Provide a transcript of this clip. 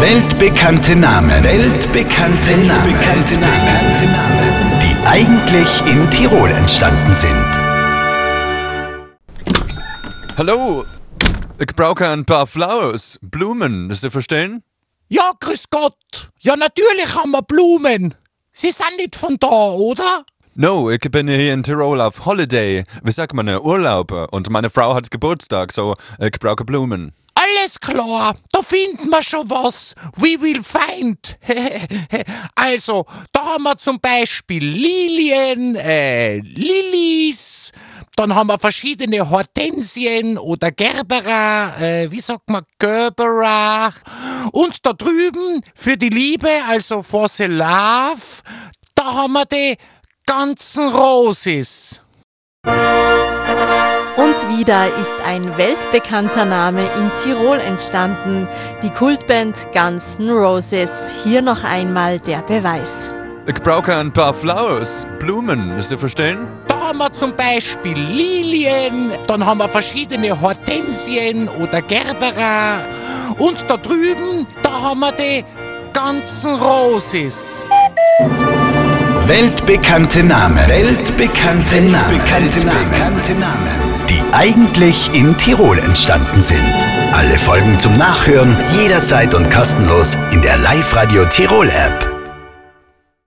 Weltbekannte Namen. Weltbekannte, Namen. Weltbekannte Namen. Die eigentlich in Tirol entstanden sind. Hallo, ich brauche ein paar Flowers, Blumen, das Sie verstehen? Ja, grüß Gott. Ja, natürlich haben wir Blumen. Sie sind nicht von da, oder? No, ich bin hier in Tirol auf Holiday. Wie sagt man, Urlaub. Und meine Frau hat Geburtstag, so ich brauche Blumen. Alles klar, da finden wir schon was. We will find. also, da haben wir zum Beispiel Lilien, äh, Lilies, dann haben wir verschiedene Hortensien oder Gerbera, äh, wie sagt man, Gerbera. Und da drüben für die Liebe, also for the love, da haben wir die ganzen Roses. Und wieder ist ein weltbekannter Name in Tirol entstanden, die Kultband Guns N' Roses. Hier noch einmal der Beweis. Ich brauche ein paar Flowers, Blumen, Sie verstehen? Da haben wir zum Beispiel Lilien, dann haben wir verschiedene Hortensien oder Gerbera. Und da drüben, da haben wir die ganzen Roses. Weltbekannte Namen. Weltbekannte, Namen. Weltbekannte Namen. Die eigentlich in Tirol entstanden sind. Alle Folgen zum Nachhören jederzeit und kostenlos in der Live-Radio Tirol App.